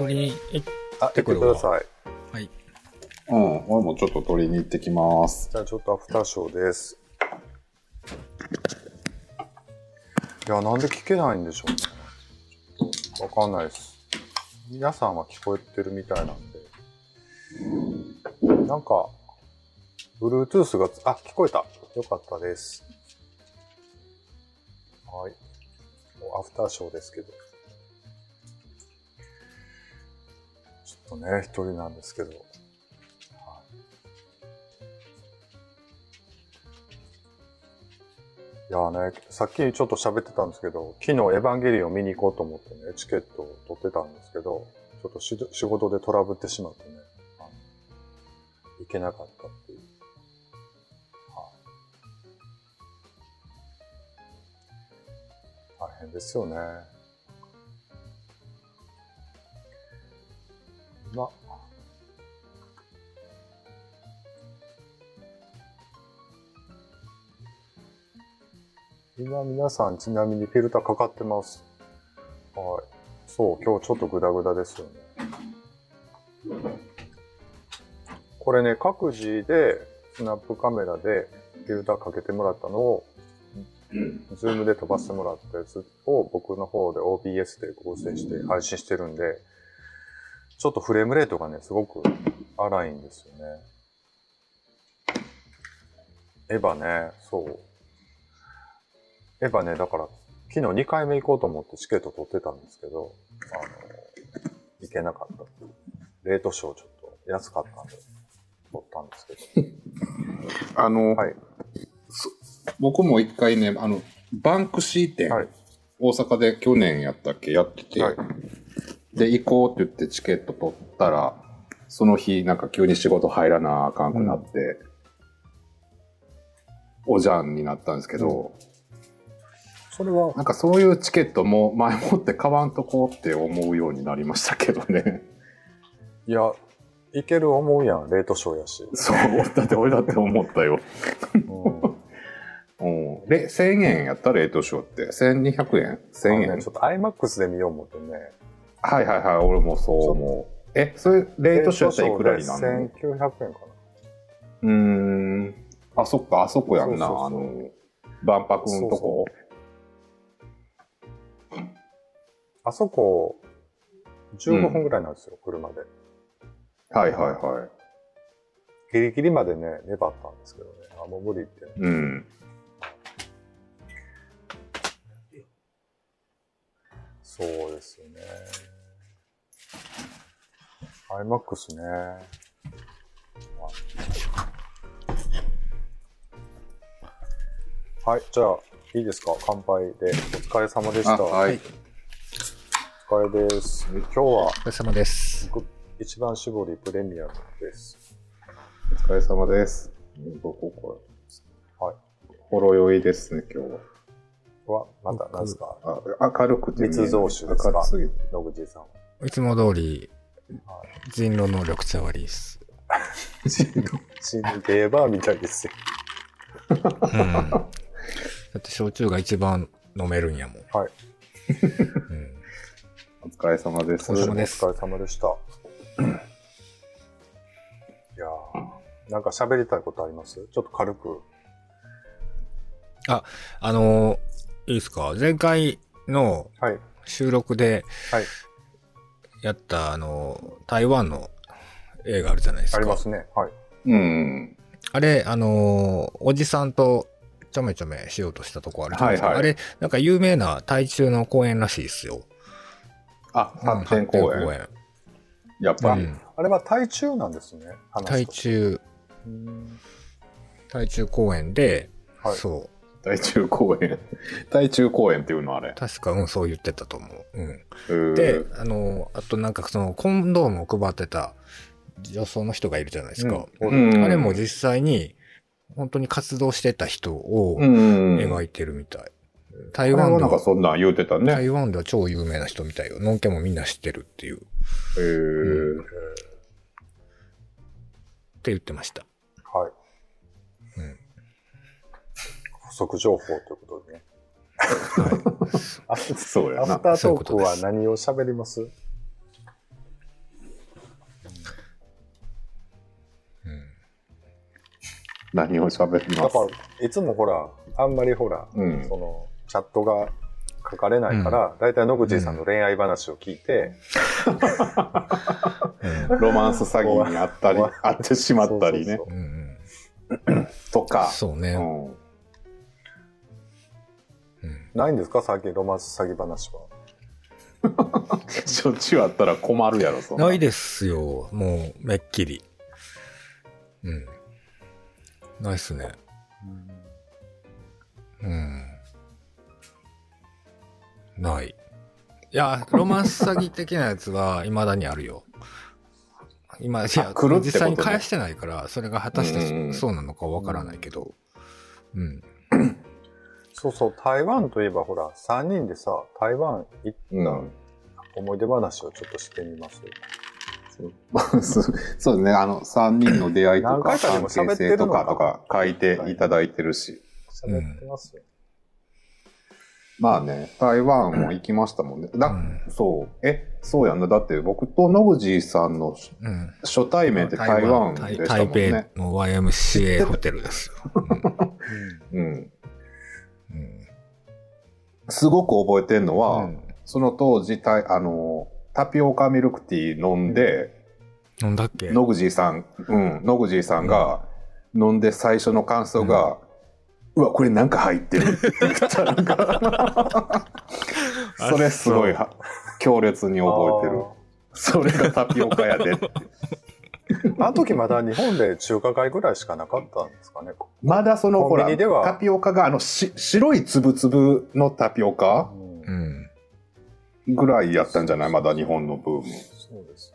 取りに行ってください。はい。うん、俺もちょっと取りに行ってきます。じゃあちょっとアフターショーです。いや、なんで聞けないんでしょうね。わかんないです。皆さんは聞こえてるみたいなんで。なんか、Bluetooth がつ、あ、聞こえた。よかったです。はい。もうアフターショーですけど。とね、一人なんですけど。いやね、さっきちょっと喋ってたんですけど、昨日エヴァンゲリオン見に行こうと思ってね、チケットを取ってたんですけど、ちょっとし仕事でトラブってしまってね、行けなかったっていう。はい、大変ですよね。ま、今皆さんちなみにフィルターかかってます。はい。そう、今日ちょっとグダグダですよね。これね、各自でスナップカメラでフィルターかけてもらったのを、ズームで飛ばしてもらったやつを僕の方で OBS で合成して配信してるんで、ちょっとフレームレートがね、すごく荒いんですよね。エヴァね、そう。エヴァね、だから、昨日2回目行こうと思ってチケット取ってたんですけど、あの、行けなかったっていう。レイトショーちょっと安かったんで、取ったんですけど。あの、はい。僕も一回ね、あの、バンクシー店、はい。大阪で去年やったっけやってて、はい。で、行こうって言ってチケット取ったら、その日なんか急に仕事入らなあかんくなって、おじゃんになったんですけど、それは、なんかそういうチケットも前もって買わんとこうって思うようになりましたけどね。いや、行ける思うやん、レートショーやし。そう、だって俺だって思ったよ。うんうん。で、1000円やったレートショーって。1200円 ?1000 円、ね、ちょっと IMAX で見よう思ってね。はいはいはい、俺もそう思う。え、それ、レートショーやったらいくらになるの？レートショーで1900円かな。うーん。あ、そっか、あそこやんな。そうそうそうあの、万博のとこ。あそこ、15分ぐらいなんですよ、車で。はいはいはい。ギリギリまでね、粘ったんですけどね。あ、もう無理って。うん。そうですよね。IMAX ね。はい、じゃあ、いいですか？乾杯で。お疲れ様でした。あはい。お疲れです。今日は、お疲れ様です。僕一番搾りプレミアムです。お疲れ様です。どここれ。はい。ほろ酔いですね、今日は。は、また、何ですか？あ明るくて。密造酒ですか？明るすぎて。野口さんは。いつも通り、人狼の緑茶割りです。チンゲーバーみたいですよ。うん。だって焼酎が一番飲めるんやもん。はい。うん。お疲れ様です。お疲れ様ですお疲れ様でした。いやーなんか喋りたいことあります？ちょっと軽く。あのいいですか？前回のはい。収録ではい。やった、あの台湾の映画あるじゃないですか。ありますね。はい。うん。あれ、あのおじさんとちょめちょめしようとしたとこあるじゃないですか。はいはいあれ、なんか有名な台中の公園らしいですよ。あ、発展公園。うん発展やっぱり。うんあれは台中なんですね。話台中、うん台中公園で、はいそう。大中公園。大中公園っていうのあれ。確か、うん、そう言ってたと思う。うん。で、あの、あとなんかその、コンドームを配ってた女装の人がいるじゃないですか。うんうんあれも実際に、本当に活動してた人をうん。描いてるみたい。台台湾なんかそんなん言うてたね。台湾では超有名な人みたいよ。のんけもみんな知ってるっていう、っへーて言ってました。足情報ということでね。はい。そうやな。アフタートークは何を喋ります？何を喋ります？やっぱいつもほらあんまりほら、うん、そのチャットが書かれないから、うん、大体野口さんの恋愛話を聞いて、うん、ロマンス詐欺にあったり あってしまったりね。とか。そうね、ないんですか？最近ロマンス詐欺話は。しょっちゅうあったら困るやろ、そんないですよ。もう、めっきり。うん。ないっすね。うん。ない。いや、ロマンス詐欺的なやつは未だにあるよ。今、いや、実際に返してないから、それが果たしてそうなのかわからないけど。うん。そうそう、台湾といえばほら、3人でさ、台湾行ったうん思い出話をちょっとしてみます？そ うそうですね。あの、三人の出会いとか、関係性とかとか書いていただいてるし。喋ってますよ。まあね、台湾も行きましたもんね。だ、うんそう。え、そうやんな。だって僕と野口さんのうん。初対面って台湾でしたもん台ね。北の YMCA ホテルですよ。うん。うんすごく覚えてんのは、うん。その当時、たあの、タピオカミルクティー飲んで、なん。だっけ？野口さん、うん、野口さんが飲んで最初の感想が、うわ、これなんか入ってる。って言ったなんか、それすごいは強烈に覚えてる。それがタピオカやでって。あの時まだ日本で中華街ぐらいしかなかったんですかね。まだそのほらタピオカがあのし白いつぶつぶのタピオカうんうん。ぐらいやったんじゃない？まだ日本のブーム。そうです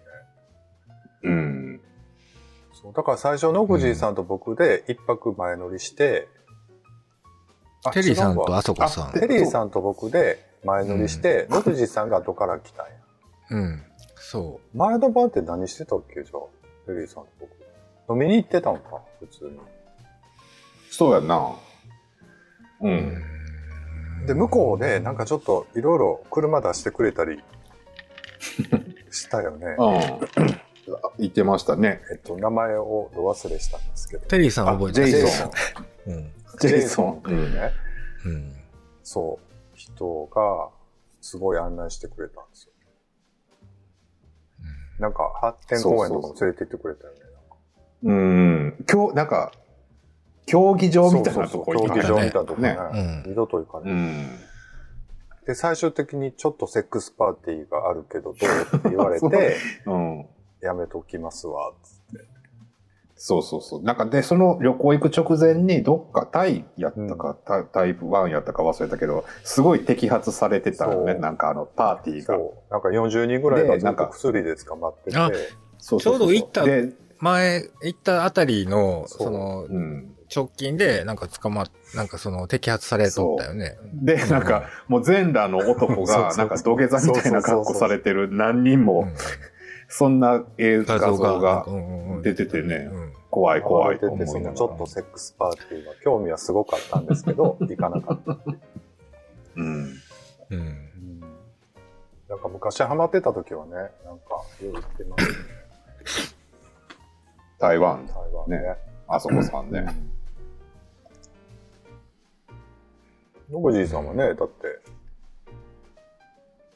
ね。うん。そうだから最初野口さんと僕で一泊前乗りして、あテリーさんとあそこさん。テリーさんと僕で前乗りして、野口さんが後から来たんや。うん。そ前の晩って何してたっけじゃあ、テリーさんと僕。飲みに行ってたんか普通に。そうやんな。う。んんで、向こうでなんかちょっといろいろ車出してくれたり したよね。うん。言ってましたね。えっと、名前をど忘れしたんですけど。テリーさん覚えてるジェイソン。うん。ジェイソンっていうね、うん。そう、人がすごい案内してくれたんですよ。なんか発展公園とかも連れて行ってくれたよね。うん。今日、なんか、競技場みたいなとこ行競技ったね場みたいなとこね。うん二度と行かない。うん。で、最終的にちょっとセックスパーティーがあるけど、どうって言われ そうて、うん。やめときますわ、つって。そうそうそう。なんかで、その旅行行く直前に、どっかタイやったか、タタイプ1やったか忘れたけど、すごい摘発されてたよね。そうなんかあの、パーティーが。そう。なんか40人ぐらいがずっとでなんか薬で捕まってて、あそうちょうど行ったで、前行ったあたりの、そうその、うん。直近で、なんか捕まっ、なんかその摘発されとったよね。で、なんか、もう全裸の男 そうが、そうなんか土下座みたいな格好されてる何人も、うんそんな映画画像像が出ててね、うん怖い怖いと思いながらちょっと。セックスパーティーは興味はすごかったんですけど、行かなかった。うん。うん。うんなんか昔ハマってた時はね、なんか、よう行ってますね。台湾、台湾ね。ねあそこさんね。野口さんはね、だって、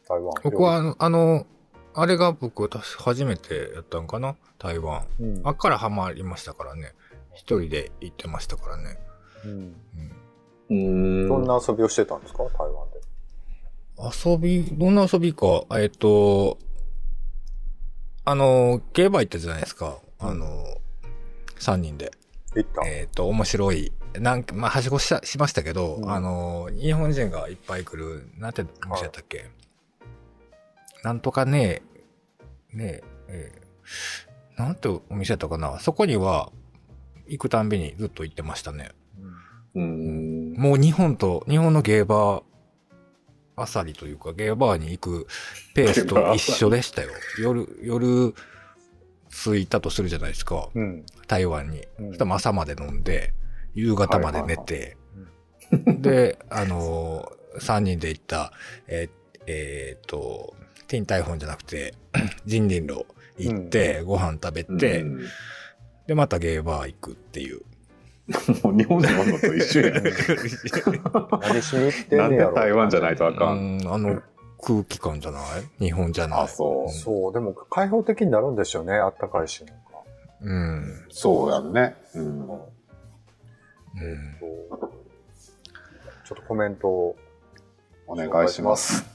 台湾。僕はあの、あの、あれが僕、私初めてやったんかな？台湾。うん、あっからハマりましたからね。一人で行ってましたからね。うんうんうんどんな遊びをしてたんですか？台湾で。遊び、どんな遊びか？えっと、あの、ゲーバー行ったじゃないですか。あの、三人で。行った。えっと、面白い。なんか、まあ、はしごした、しましたけど、うんあの、日本人がいっぱい来る、なんてお店やったっけ、なんとかね、ねえ、えーなんてお店やったかなそこには、行くたんびにずっと行ってましたね。うん。もう日本と、日本のゲーバー、あさりというか、ゲーバーに行くペースと一緒でしたよ。夜、夜、着いたとするじゃないですか。うん。台湾に。うんそしたら朝まで飲んで、夕方まで寝て、で、あのー、3人で行った、えーえーっと、ティンタイフォンじゃなくて、ジンリンロ行って、ご飯食べて、うんで、またゲーバー行くっていう。もう日本のものと一緒やね。何しに行ってなんでんねやろ。台湾じゃないとあうかん。ん、あの空気感じゃない？日本じゃない？あ、そう。そう、でも開放的になるんですよね、あったかいし。うん。そうやんね。うん。うん。ちょっとコメントを、お願いします。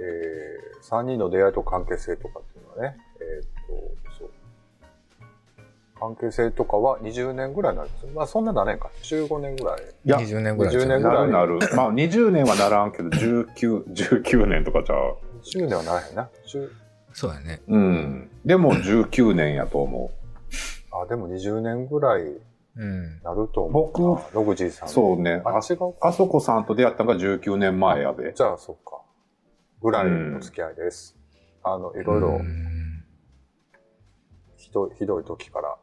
えー、3人の出会いと関係性とかっていうのはね、えーっと、そう。関係性とかは20年ぐらいなんですまあそんななれんか。15年ぐらい。いや、20年ぐらい20年ぐらないるなる。まあ20年はならんけど、19、19年とかじゃう。10年はならへんな。10そうやね。うん。でも19年やと思あ、でも20年ぐらいうん。なると思うな。ログジーさう。ん。そうね。あ。あそこさんと出会ったのが19年前やで。じゃあ、そっか。ぐらいの付き合いです。あの、いろいろうんひどい、ひどい時から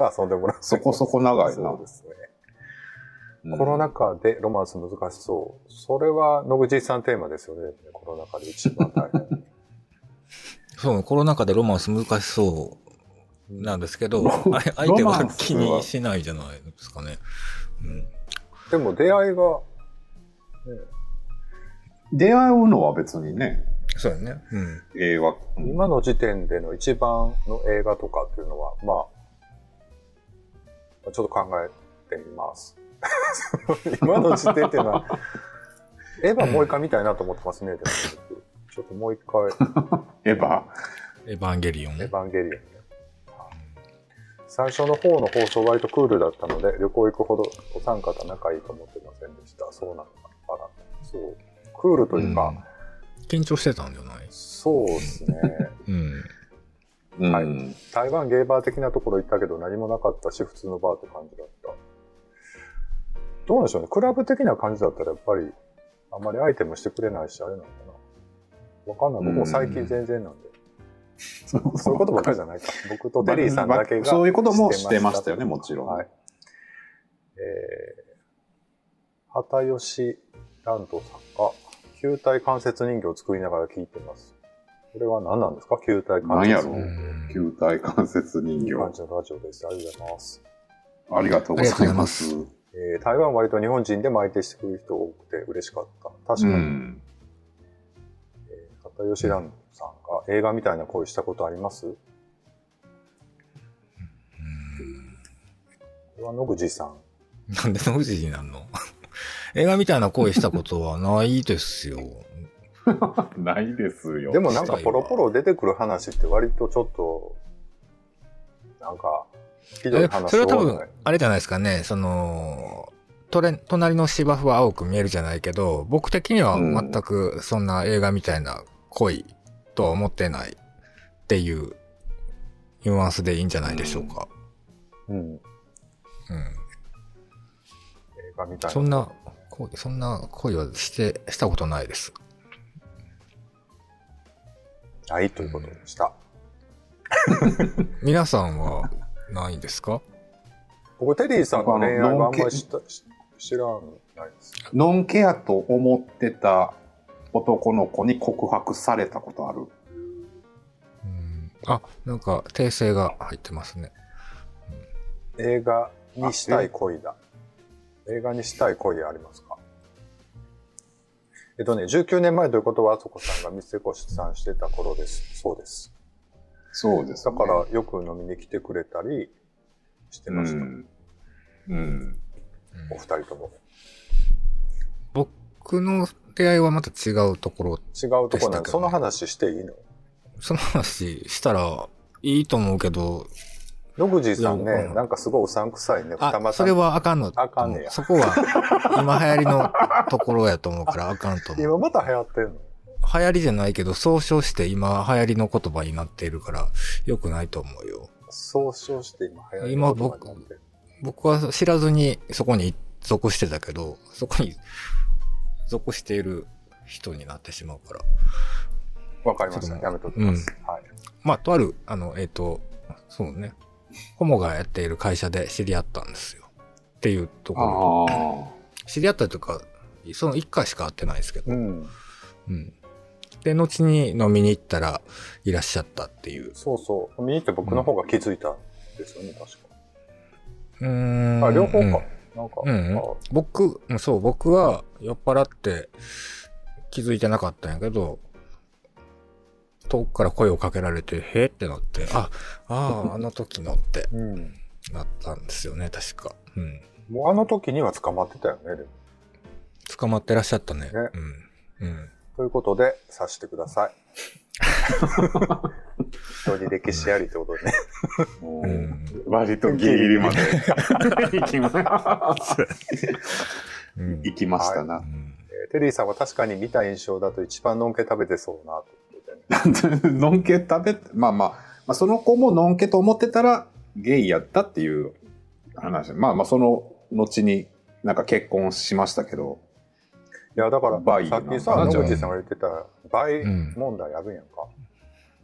遊んでもらって。そこそこ長いなそうですね。うんコロナ禍でロマンス難しそう。それは野口さんテーマですよね。コロナ禍で一番大変。そう、コロナ禍でロマンス難しそうなんですけど、ロあれ相手はが気にしないじゃないですかね。うん。でも出会いが、出会うのは別にね、そうやね。うん。映画。うん今の時点での一番の映画とかっていうのは、まあ、ちょっと考えてみます。今の時点っていうのは、エヴァもう一回見たいなと思ってますね、でも僕ちょっともう一回、エヴァ？エヴァンゲリオン？エヴァンゲリオンね。最初の方の放送割とクールだったので、旅行行くほどお三方仲いいと思ってませんでした。そうなのかな。そう。クールというか、うん緊張してたんじゃない？そうですね。うん。うん。はい台湾ゲーバー的なところ行ったけど何もなかったし、普通のバーって感じだった。どうなんでしょうね。クラブ的な感じだったらやっぱり、あんまりアイテムしてくれないし、あれなのかな。わかんない。僕も最近全然なんで。そうそういうことばっかりじゃないか。僕とテリーさんだけが。そういうこともしてましたよね、もちろん。はい。えー、畑吉ランドさんが、球体関節人形を作りながら聞いてます。これは何なんですか？球体関節何やろ？人うん球体関節人形。感形。じのラジオです。ありがとうございます。ありがとうございます。えー台湾は割と日本人でも相手してくれる人多くて嬉しかった。確かうに、ん。えー、畑吉ランドさんが映画みたいな恋したことあります？これは野口さん。なんで野口になんの？映画みたいな恋したことはないですよ。ないですよ。でもなんかポロポロ出てくる話って割とちょっと、なんか、ひどいえ話それは多分、あれじゃないですかね、その、とれ隣の芝生は青く見えるじゃないけど、僕的には全くそんな映画みたいな恋とは思ってないっていうニュアンスでいいんじゃないでしょうか。うん。うん。映画みたいな。そんな恋、そんな恋はして、したことないです。ないということでした。皆さんはないんですか？僕、テリーさんの恋愛があんまり知知らんないです。ノンケアと思ってた男の子に告白されたことある。うん。あ、なんか訂正が入ってますね。映画にしたい恋だ。映画にしたい恋ありますか？えっとね、19年前ということは、あそこさんが店越さんしてた頃です。そうです。そうです、だから、よく飲みに来てくれたりしてうました。ん。うん。お二人とも。僕の出会いはまた違うところ、違うところなんその話していいの？その話したらいいと思うけど、野口さんねなんかすごいうさんくさいね、二あ、股それはあかんの。あかんねやそこは、今流行りのところやと思うからあかんと思う。今また流行ってんの？流行りじゃないけど、総称して今流行りの言葉になっているから、良くないと思うよ。総称して今流行り今の言葉になってる僕は知らずにそこに属してたけど、そこに属している人になってしまうから。わかりました。やめときます。はい。まあ、とある、あの、えっ、と、そうね、ホモがやっている会社で知り合ったんですよ。っていうところ。あ知り合ったというか、その一回しか会ってないですけど。うん。うん。で、後に飲みに行ったらいらっしゃったっていう。そうそう。見に行って僕の方が気づいたんですよね、確か。うーん。あ、両方か。うんなんか、うんうんそう、僕は酔っ払って気づいてなかったんやけど、遠くから声をかけられて、へーってなって、あ、ああ、あの時のってうん。なったんですよね、確か。うん。もうあの時には捕まってたよね、でも。捕まってらっしゃったね。ねうん。うん。ということで、察してください。人に歴史ありってことでね。もううん割とギリギリまで行きまうん行きましたなう。んえーテリーさんは確かに見た印象だと一番のんけ食べてそうな、ということでね。のんけ食べ、まあまあ、まあ、その子ものんけと思ってたらゲイやったっていう話。まあまあ、その後になんか結婚しましたけど、いや、だから、バイさっきさ、野口さんが言ってた、倍うん問題あるんやんか。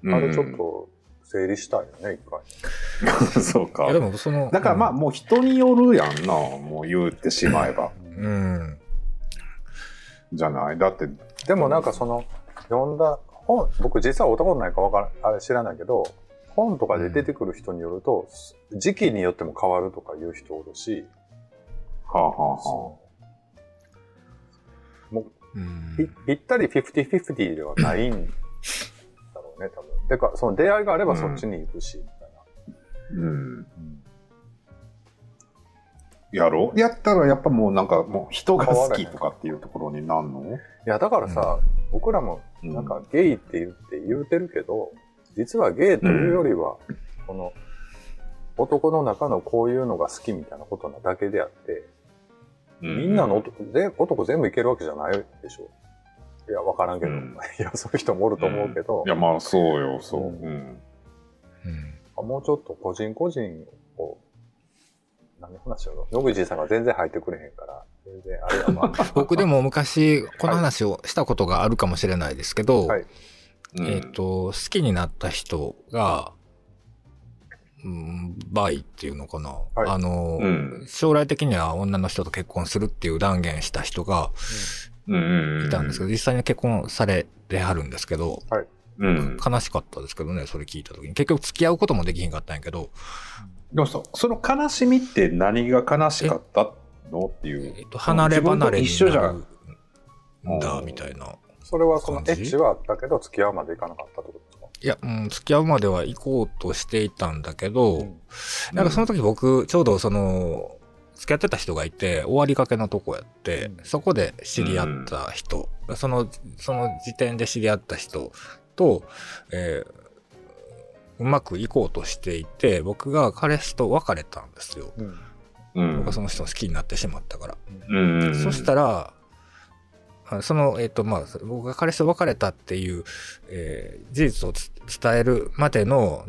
うんあれちょっと整理したいよね、一回。そうかいや、で。もその、だからまあ、もう人によるやんな、もう言うてしまえば。うん。じゃない？だって、でもなんかその、読んだ本、僕実は男ないかわからあれ知らないけど、本とかで出てくる人によると、時期によっても変わるとか言う人おるし、はあはあはもううんぴぴったり50-50ではないんだろうね、多分。てか、その出会いがあればそっちに行くし、みたいな。あ。うん。やろう？やったらやっぱもうなんかもう人が好きとかっていうところになんの？いや、だからさ、僕らもなんかゲイって言って言うてるけど、実はゲイというよりは、この男の中のこういうのが好きみたいなことなだけであって、みんなの男で男全部いけるわけじゃないでしょ。いや、わからんけど、うん。いや、そういう人もおると思うけど、いや、まあそうよ、そう。うん。うん。うん。もうちょっと個人個人を、何の話やろ。野口さんが全然入ってくれへんから、全然あれやまあ。僕でも昔、この話をしたことがあるかもしれないですけど、はいえっ、と、好きになった人が、うん、バイっていうのかな。はいあの、うん将来的には女の人と結婚するっていう断言した人がうん。いたんですけど、実際に結婚されてはるんですけど、うん。悲しかったですけどね、それ聞いた時に。結局付き合うこともできひんかったんやけど、でもそその悲しみって何が悲しかった？の？っていう。えっと、離れ離れ一緒じるん。んだ、みたいな。それはそのエッチはあったけど、付き合うまでいかなかったってことですか？いや、うん、付き合うまでは行こうとしていたんだけど、うんなんかその時僕、ちょうどその、付き合ってた人がいて、終わりかけのとこやって、うんそこで知り合った人、その、その時点で知り合った人と、えーうまくいこうとしていて、僕が彼氏と別れたんですよ。うんうん僕はその人を好きになってしまったから。うん。そしたら、あその、えっ、と、まあ、僕が彼氏と別れたっていう、えー事実をつ伝えるまでの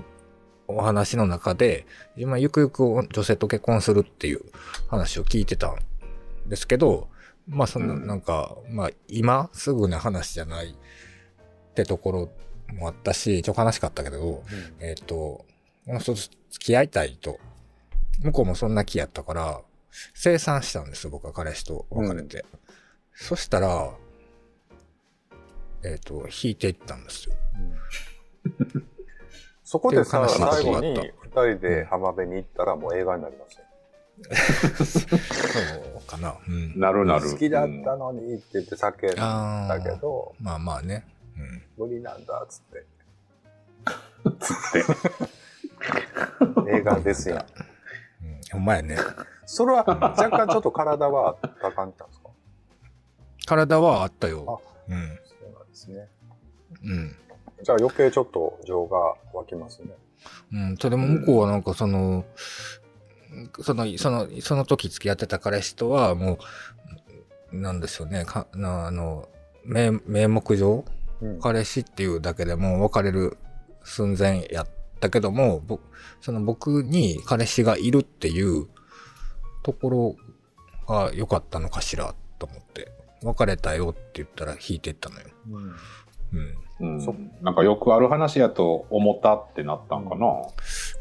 お話の中で、今、ゆくゆく女性と結婚するっていう話を聞いてたんですけど、まあ、そんなんか、まあ、今すぐな話じゃないってところもあったし、ちょっと悲しかったけど、えっ、と、この人と付き合いたいと。向こうもそんな気やったから、生産したんですよ、僕は彼氏と別れて。そしたら、えっ、と、引いていったんですよ。そこでさ、最後に二人で浜辺に行ったらもう映画になりますよ。そうかな。うん。なるなる。好きだったのにって言って叫んあだけあ。ど、まあまあね。うん。無理なんだっつって。つって。映画ですよ。うん、ほんまやね。それは若干ちょっと体はあった感じなんですか？体はあったよ。うん。そうなんですね。うん。じゃあ余計ちょっと情が湧きますね。うん。それでも向こうはなんかその、その、その、その時付き合ってた彼氏とはもう、なんですよね。かなあの、名、名目上、うん彼氏っていうだけでもう別れる寸前やったけども、ぼその僕に彼氏がいるっていうところが良かったのかしらと思って、別れたよって言ったら引いてったのよ。うん。うんそなんかよくある話やと思ったってなったんかな。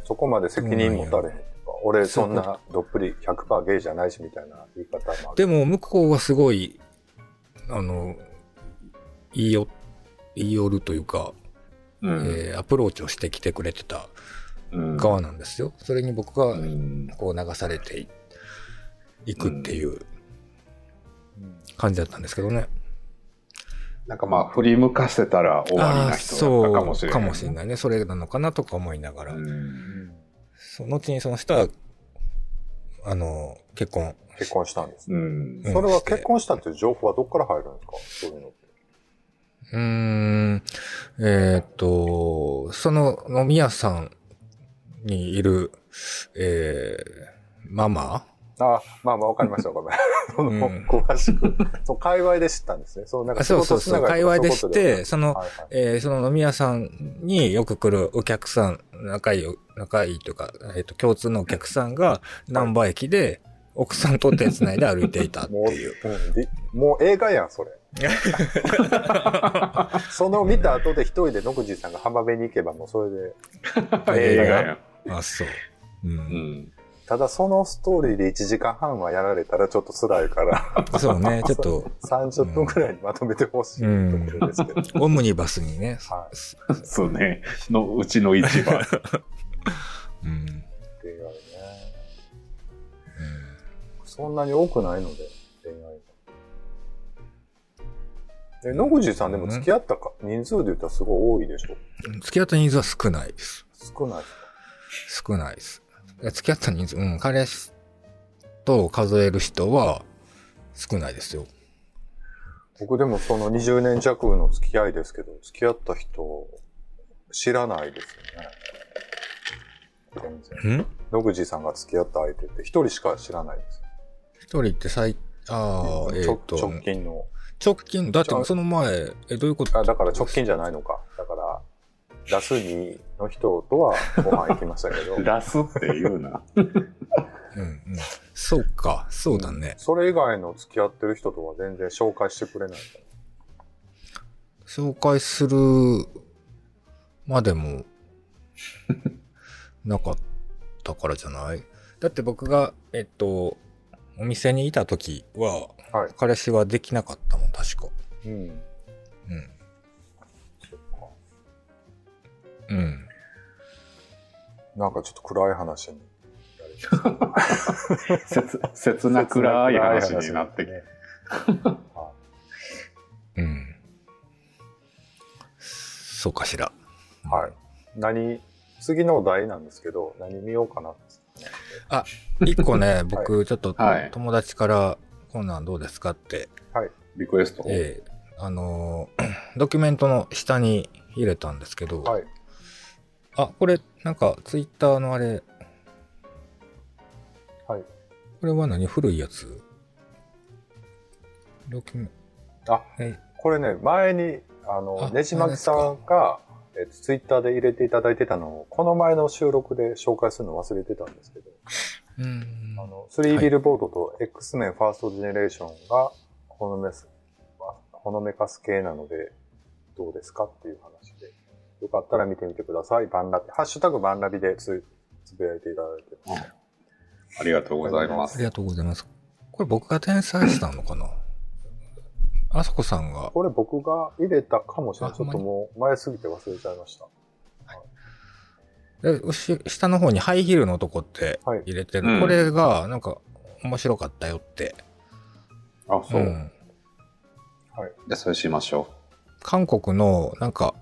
そこまで責任持たれへんとか、俺そんなどっぷり100%ゲイじゃないしみたいな言い方もある。でも向こうはすごい、あの、言いよ、言い寄るというか、うん。えーアプローチをしてきてくれてたうん側なんですよ。それに僕がうんこう流されていいくっていううん感じだったんですけどね。なんかまあ、振り向かせたら終わりな人だったかもしれない。そうかもしれないね。それなのかなとか思いながら。うんその後にその人は、あの、結婚。結婚したんです。うん。うんそれは結婚したっていう情報はどっから入るんですか？そういうのって。うーん、えーっと、その飲み屋さんにいる、えー、ママ？あまあまあわかりました、わかりました。その、うん詳しく。そう、界隈で知ったんですね。そう、なんかあそうそうそう、界隈で知って、その、はいはいえーその飲み屋さんによく来るお客さん、仲いい、仲いいというか、えっ、と、共通のお客さんが、南波駅で、奥さんと手繋いで歩いていたってもう、いう。うんでもう映画やん、それ。その見た後で一人で野口さんが浜辺に行けばもうそれで。映画や。あ、そう。う。うん。ん。ただそのストーリーで1時間半はやられたらちょっと辛いから、そうね、ちょっと、30分くらいにまとめてほしいところですけど。オムニバスにね、はいそうね。のうちの一番。うん。ね。そん。なに多くないので、え、野口さんでも付き合ったか、人数で言ったらすごい多いでしょうん付き合った人数は少ないです。少ないですか？少ないです。付き合った人数、うん、彼氏と数える人は少ないですよ。僕でもその20年弱の付き合いですけど、付き合った人、知らないですよね。全然。ん？野口さんが付き合った相手って一人しか知らないです。一人って最、ああ、えっ、直と、直近の。直近、だってその前、え、どういうこと？あ、だから直近じゃないのか。だから、ラス2の人とはご飯行きましたけど、ラスって言うな。うんうん。そうか、そうだね。それ以外の付き合ってる人とは全然紹介してくれない。紹介するまでも、なかったからじゃない？だって僕が、えっと、お店にいた時は、はい。彼氏はできなかったもん、確か。うん。うん。そっかうん。なんかちょっと暗い話に。切切な暗い話になってきて。ね。うん。そうかしら。はい。何、次のお題なんですけど、何見ようかなって。一個ね、僕、ちょっとはい友達から、こんなんどうですかって、リクエスト？ええ。あのー ドキュメントの下に入れたんですけど、はい。あ、これ、なんか、ツイッターのあれ、はい。これは何？古いやつ？ドキュメあ、えこれね、前に、あの、あねじまきさんが、えツイッターで入れていただいてたのを、この前の収録で紹介するの忘れてたんですけど、うーん。あの、スリービルボードと X メンファーストジェネレーションが、ほのめす、ほのめかす系なので、どうですかっていう話で。よかったら見てみてください。バンラビ。ハッシュタグバンラビでつつぶやいていただいてます。ありがとうございます。ありがとうございます。これ僕が転載したのかな？あそこさんが、これ僕が入れたかもしれない。あちょっともう前すぎて忘れちゃいました。でし下の方にハイヒールの男ってはい入れてる。うんこれが、なんか、面白かったよって。あ、そう。んじゃあ、それしましょ韓国の、なんか、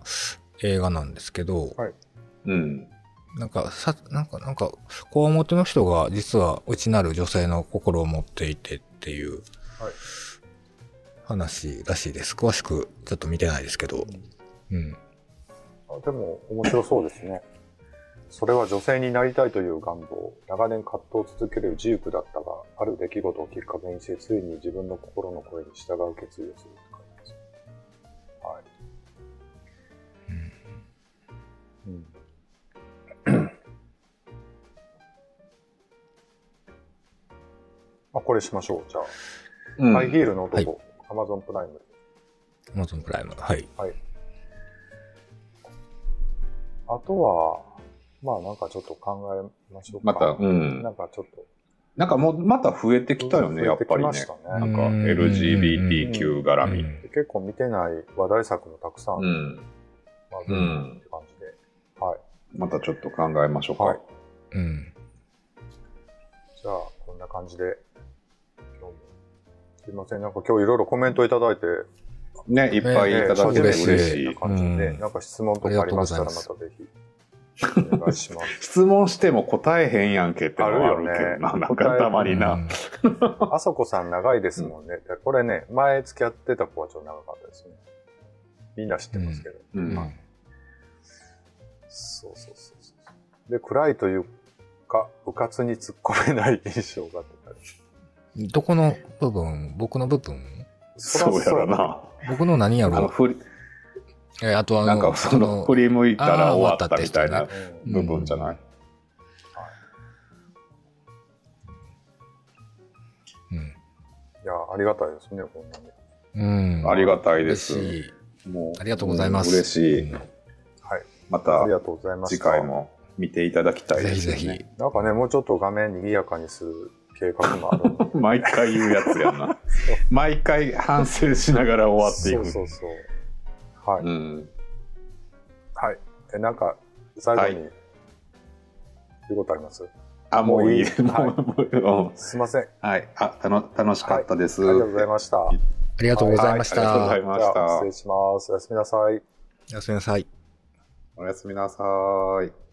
映画なんですけど、はい。う。うん。なんか、さ、なんか、なんか、こわもての人が実は内なる女性の心を持っていてっていうはい話らしいです。詳しくちょっと見てないですけど。うん。あでも、面白そうですね。それは女性になりたいという願望、長年葛藤を続けるジークだったが、ある出来事をきっかけにして、ついに自分の心の声に従う決意をするって書いてます。はい。うん。あ、これしましょう。じゃあ、うんハイヒールの男、アマゾンプライム。Amazon プライム。はい。はい。あとは、まあなんかちょっと考えましょうか。また、うんな。んかちょっと。なんかもう、また増えてきたよね、やっぱりねね。なんかうん LGBTQ 絡み。うん結構見てない話題作もたくさん、うん。まあ、うんって感じで。はい。またちょっと考えましょうか。はいうん。じゃあ、こんな感じで、今日も。すいません、なんか今日いろいろコメントいただいて、ね、いっぱいいただけて嬉ねしい。な感じで、うんなんか質問とかありましたらまたぜひ、お願いします。質問しても答えへんやんけってあるけどな。あるよねなんかたまにな。うんあそこさん長いですもんね。でこれね、前付き合ってた子はちょっと長かったですね。みんな知ってますけど。うんうんそうそうそうそう。で、暗いというか、部活に突っ込めない印象があったり。どこの部分？僕の部分？そうやろな。僕の何やろふり、えあとあの、なんかその、振り向いたら終わったみたいな部分じゃない？うん。いや、ありがたいですね、こんなに。うん。ありがたいで嬉す。しい。もうありがとうございます。嬉しい。うんはい。またありがとうございました。次回も見ていただきたいぜですよね。ひぜひ。なんかね、もうちょっと画面賑やかにする計画もある 毎回言うやつやな。毎回反省しながら終わっていく。そうそうそう。はい。うん。はい。え、なんか、最後に、はい言うことあります？あ、もういい。もういい？もうもうすいません。あはい。あ、たの楽しかったです。りがとうございました。ありがとうございました。はいありがとうございました失礼します。おやすみなさい。おやすみなさい。おやすみなさい。